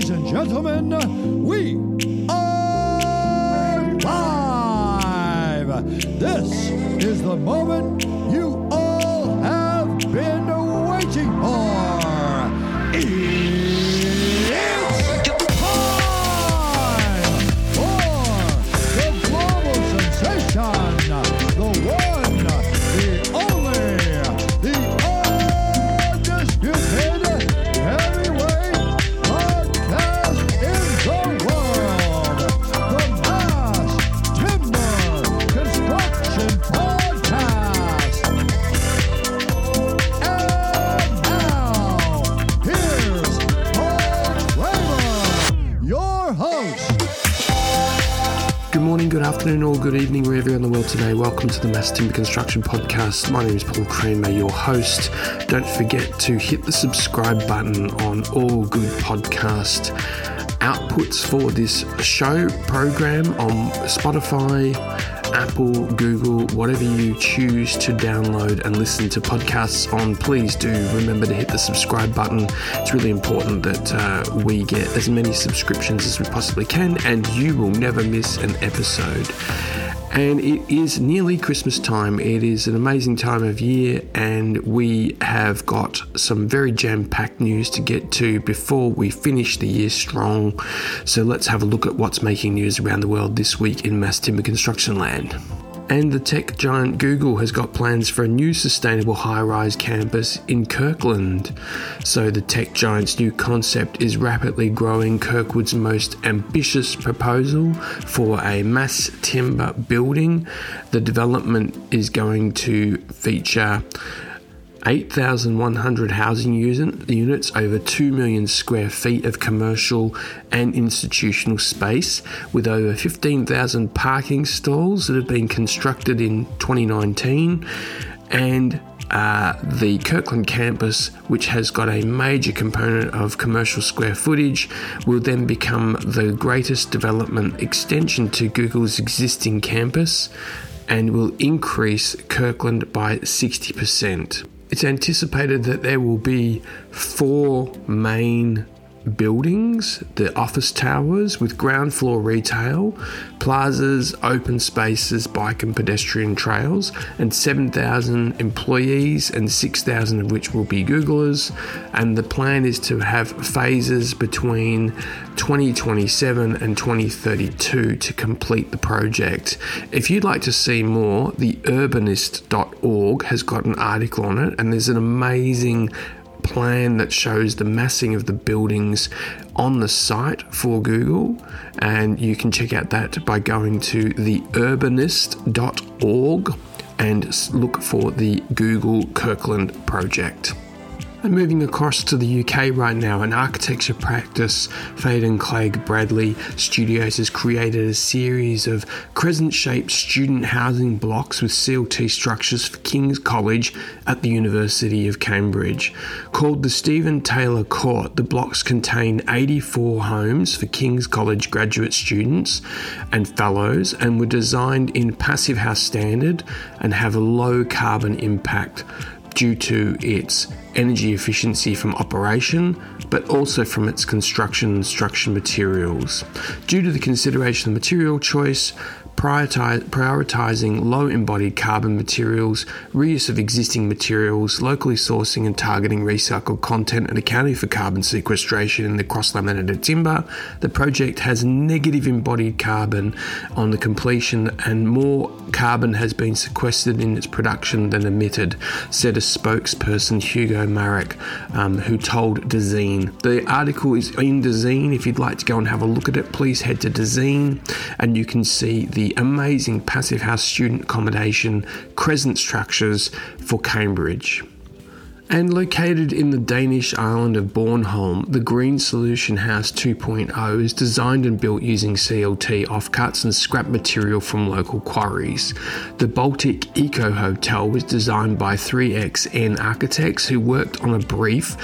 Ladies and gentlemen, we are live. This is the moment afternoon, or good evening, wherever you're in the world today. Welcome to the Mass Timber Construction Podcast. My name is Paul Kramer, your host. Don't forget to hit the subscribe button on all good podcast outputs for this show program on Spotify, Apple, Google, whatever you choose to download and listen to podcasts on. Please do remember to hit the subscribe button. It's really important that uh, we get as many subscriptions as we possibly can, and you will never miss an episode. And it is nearly Christmas time. It is an amazing time of year, and we have got some very jam packed news to get to before we finish the year strong. So let's have a look at what's making news around the world this week in mass timber construction land. And the tech giant Google has got plans for a new sustainable high rise campus in Kirkland. So, the tech giant's new concept is rapidly growing Kirkland's most ambitious proposal for a mass timber building. The development is going to feature 8,100 housing units, over 2 million square feet of commercial and institutional space, with over 15,000 parking stalls that have been constructed in 2019, and uh, the Kirkland campus, which has got a major component of commercial square footage, will then become the greatest development extension to Google's existing campus and will increase Kirkland by 60%. It's anticipated that there will be four main buildings the office towers with ground floor retail, plazas, open spaces, bike and pedestrian trails, and 7,000 employees, and 6,000 of which will be Googlers. And the plan is to have phases between 2027 and 2032 to complete the project. If you'd like to see more, the urbanist.org has got an article on it, and there's an amazing plan that shows the massing of the buildings on the site for Google, and you can check out that by going to theurbanist.org and look for the Google Kirkland project. And moving across to the UK right now, an architecture practice, Feilden Clegg Bradley Studios, has created a series of crescent shaped student housing blocks with CLT structures for King's College at the University of Cambridge. Called the Stephen Taylor Court, the blocks contain 84 homes for King's College graduate students and fellows and were designed in Passive House standard and have a low carbon impact due to its energy efficiency from operation, but also from its construction and structure materials. Due to the consideration of material choice, prioritize, prioritizing low embodied carbon materials, reuse of existing materials, locally sourcing and targeting recycled content, and accounting for carbon sequestration in the cross laminated timber, the project has negative embodied carbon on the completion, and more carbon has been sequestered in its production than emitted, said a spokesperson, Hugo Marek, um, who told Dezeen. The article is in Dezeen. If you'd like to go and have a look at it, please head to Dezeen and you can see the amazing passive house student accommodation crescent structures for Cambridge. And located in the Danish island of Bornholm, the Green Solution House 2.0 is designed and built using CLT offcuts and scrap material from local quarries. The Baltic Eco Hotel was designed by 3XN architects who worked on a brief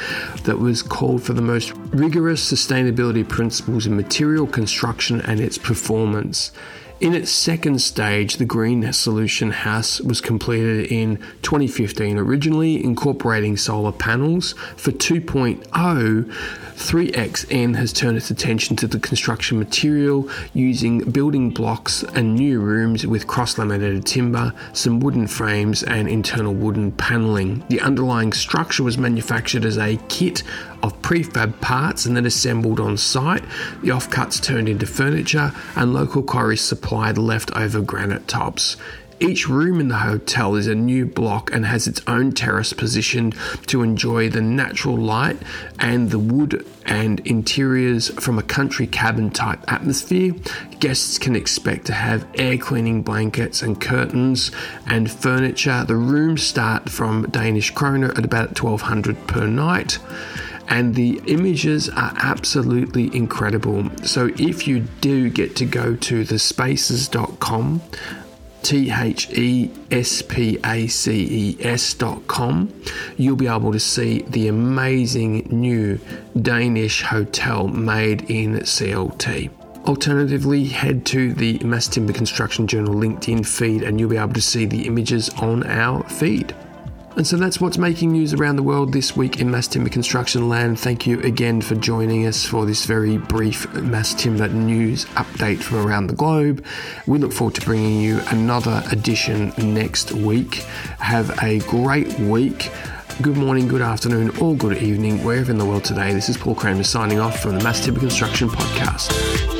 that was called for the most rigorous sustainability principles in material construction and its performance. In its second stage, the Green Solution House was completed in 2015, originally incorporating solar panels. For 2.0, 3XN has turned its attention to the construction material using building blocks and new rooms with cross laminated timber, some wooden frames, and internal wooden paneling. The underlying structure was manufactured as a kit of prefab parts and then assembled on site. The offcuts turned into furniture, and local quarries supplied leftover granite tops. Each room in the hotel is a new block and has its own terrace positioned to enjoy the natural light and the wood and interiors from a country cabin type atmosphere. Guests can expect to have air cleaning blankets and curtains and furniture. The rooms start from Danish kroner at about 1200 per night and the images are absolutely incredible. So if you do get to go to thespaces.com T H E S P A C E S dot com, you'll be able to see the amazing new Danish hotel made in CLT. Alternatively, head to the Mass Timber Construction Journal LinkedIn feed and you'll be able to see the images on our feed. And so that's what's making news around the world this week in mass timber construction land. Thank you again for joining us for this very brief mass timber news update from around the globe. We look forward to bringing you another edition next week. Have a great week. Good morning, good afternoon, or good evening, wherever in the world today. This is Paul Kramer signing off from the Mass Timber Construction Podcast.